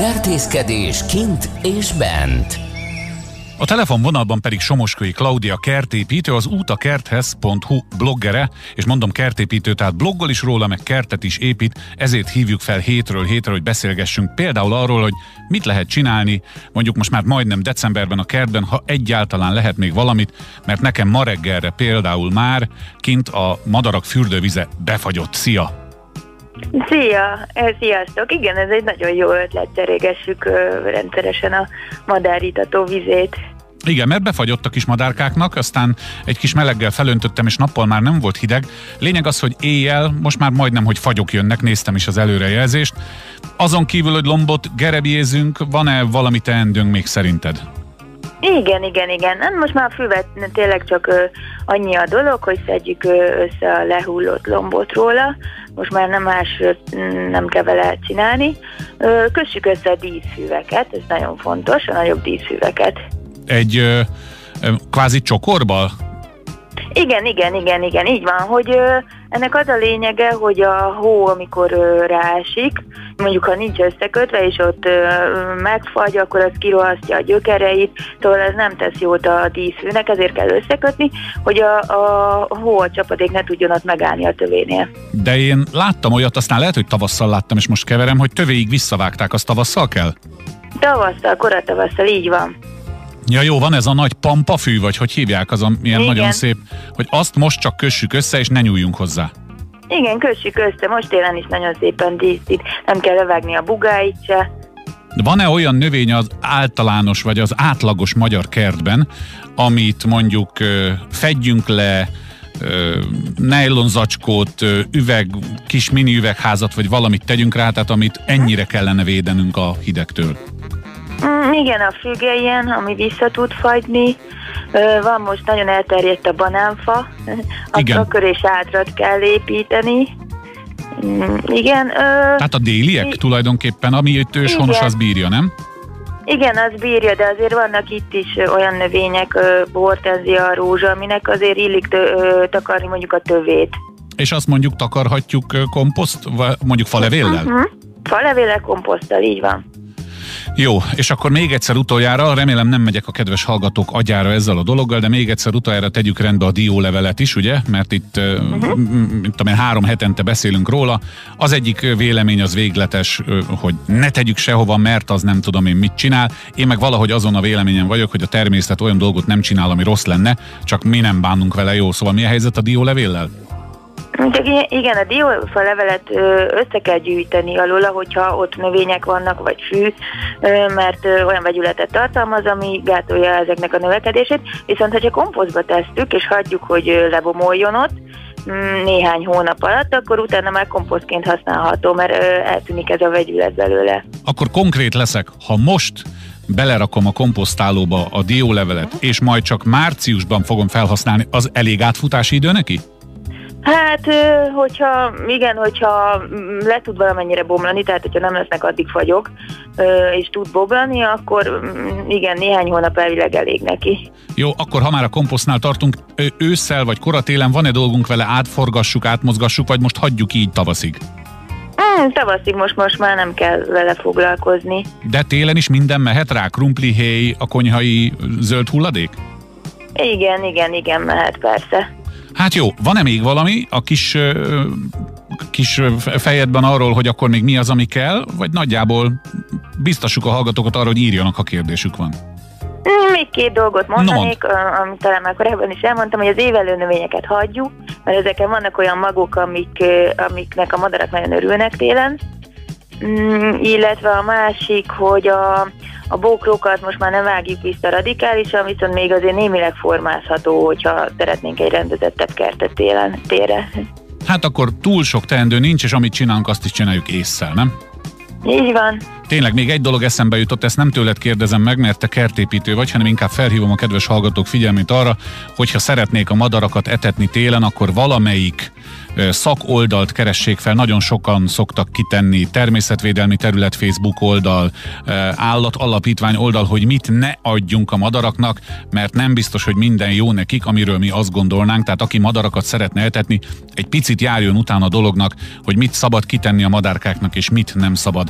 Kertészkedés kint és bent. A telefonvonalban pedig Somoskői Klaudia kertépítő, az útakerthez.hu bloggere, és mondom kertépítő, tehát bloggol is róla, meg kertet is épít, ezért hívjuk fel hétről hétre, hogy beszélgessünk például arról, hogy mit lehet csinálni, mondjuk most már majdnem decemberben a kertben, ha egyáltalán lehet még valamit, mert nekem ma reggelre például már kint a madarak fürdővize befagyott. Szia! Szia! Eh, sziasztok! Igen, ez egy nagyon jó ötlet, cserégessük rendszeresen a madárítató vizét. Igen, mert befagyott a kis madárkáknak, aztán egy kis meleggel felöntöttem, és nappal már nem volt hideg. Lényeg az, hogy éjjel, most már majdnem, hogy fagyok jönnek, néztem is az előrejelzést. Azon kívül, hogy lombot gerebjézünk, van-e valami teendőnk még szerinted? Igen, igen, igen. Nem, most már a füvet tényleg csak ö, annyi a dolog, hogy szedjük ö, össze a lehullott lombot róla. Most már nem más nem kell vele csinálni. Ö, kössük össze a díszfüveket, ez nagyon fontos, a nagyobb díszfüveket. Egy ö, ö, kvázi csokorba? Igen, igen, igen, igen, így van, hogy ö, ennek az a lényege, hogy a hó, amikor ö, ráesik, mondjuk ha nincs összekötve, és ott megfagy, akkor az kirohasztja a gyökereit, szóval ez nem tesz jót a díszfűnek, ezért kell összekötni, hogy a, a hó a csapadék ne tudjon ott megállni a tövénél. De én láttam olyat, aztán lehet, hogy tavasszal láttam, és most keverem, hogy tövéig visszavágták, azt tavasszal kell? Tavasszal, koratavasszal, így van. Ja jó, van ez a nagy pampafű, vagy hogy hívják, az a milyen Igen. nagyon szép, hogy azt most csak kössük össze, és ne nyúljunk hozzá. Igen, kössük össze, most télen is nagyon szépen díszít, nem kell levágni a bugáit se. Van-e olyan növény az általános vagy az átlagos magyar kertben, amit mondjuk fedjünk le, nejlonzacskót, üveg, kis mini üvegházat, vagy valamit tegyünk rá, tehát amit ennyire kellene védenünk a hidegtől? Mm, igen, a fügelyen, ami vissza tud fagyni. Van most nagyon elterjedt a banánfa, Igen. a kör és átrat kell építeni. Mm, Igen, ö, Tehát a déliek I- tulajdonképpen, ami itt őshonos, az bírja, nem? igen, az bírja, de azért vannak itt is olyan növények, ö, hortenzia, rózsa, aminek azért illik tö- takarni mondjuk a tövét. És azt mondjuk takarhatjuk komposzt, vagy mondjuk falevéllel? Uh-huh. Falevéle komposzttal, így van. Jó, és akkor még egyszer utoljára, remélem nem megyek a kedves hallgatók agyára ezzel a dologgal, de még egyszer utoljára tegyük rendbe a diólevelet is, ugye? Mert itt, uh-huh. mint tudom én, három hetente beszélünk róla. Az egyik vélemény az végletes, hogy ne tegyük sehova, mert az nem tudom én mit csinál. Én meg valahogy azon a véleményen vagyok, hogy a természet olyan dolgot nem csinál, ami rossz lenne, csak mi nem bánunk vele jó. Szóval mi a helyzet a diólevéllel? Csak igen, a diófa levelet össze kell gyűjteni alóla, hogyha ott növények vannak, vagy fű, mert olyan vegyületet tartalmaz, ami gátolja ezeknek a növekedését. Viszont, hogyha komposztba tesszük, és hagyjuk, hogy lebomoljon ott, mm, néhány hónap alatt, akkor utána már komposztként használható, mert eltűnik ez a vegyület belőle. Akkor konkrét leszek, ha most belerakom a komposztálóba a diólevelet, és majd csak márciusban fogom felhasználni, az elég átfutási idő neki? Hát, hogyha, igen, hogyha le tud valamennyire bomlani, tehát hogyha nem lesznek addig fagyok, és tud boblani, akkor mm, igen, néhány hónap elvileg elég neki. Jó, akkor ha már a komposztnál tartunk, ősszel vagy koratélen van-e dolgunk vele, átforgassuk, átmozgassuk, vagy most hagyjuk így tavaszig? Mm, tavaszig most, most már nem kell vele foglalkozni. De télen is minden mehet rá, krumplihéj, a konyhai zöld hulladék? Igen, igen, igen, mehet persze. Hát jó, van-e még valami a kis, kis fejedben arról, hogy akkor még mi az, ami kell, vagy nagyjából biztassuk a hallgatókat arra, hogy írjanak, ha kérdésük van? Mm, Még két dolgot mondanék, ö, amit talán már korábban is elmondtam, hogy az évelő növényeket hagyjuk, mert ezeken vannak olyan magok, amik, amiknek a madarak nagyon örülnek télen. Mm, illetve a másik, hogy a, a bókrókat most már nem vágjuk vissza radikálisan, viszont még azért némileg formázható, hogyha szeretnénk egy rendezettebb kertet télen, tére. Hát akkor túl sok teendő nincs, és amit csinálunk, azt is csináljuk észszel, nem? Így van. Tényleg még egy dolog eszembe jutott, ezt nem tőled kérdezem meg, mert te kertépítő vagy, hanem inkább felhívom a kedves hallgatók figyelmét arra, hogyha szeretnék a madarakat etetni télen, akkor valamelyik szakoldalt keressék fel, nagyon sokan szoktak kitenni, természetvédelmi terület Facebook oldal, állat alapítvány oldal, hogy mit ne adjunk a madaraknak, mert nem biztos, hogy minden jó nekik, amiről mi azt gondolnánk, tehát aki madarakat szeretne etetni, egy picit járjon utána a dolognak, hogy mit szabad kitenni a madárkáknak, és mit nem szabad.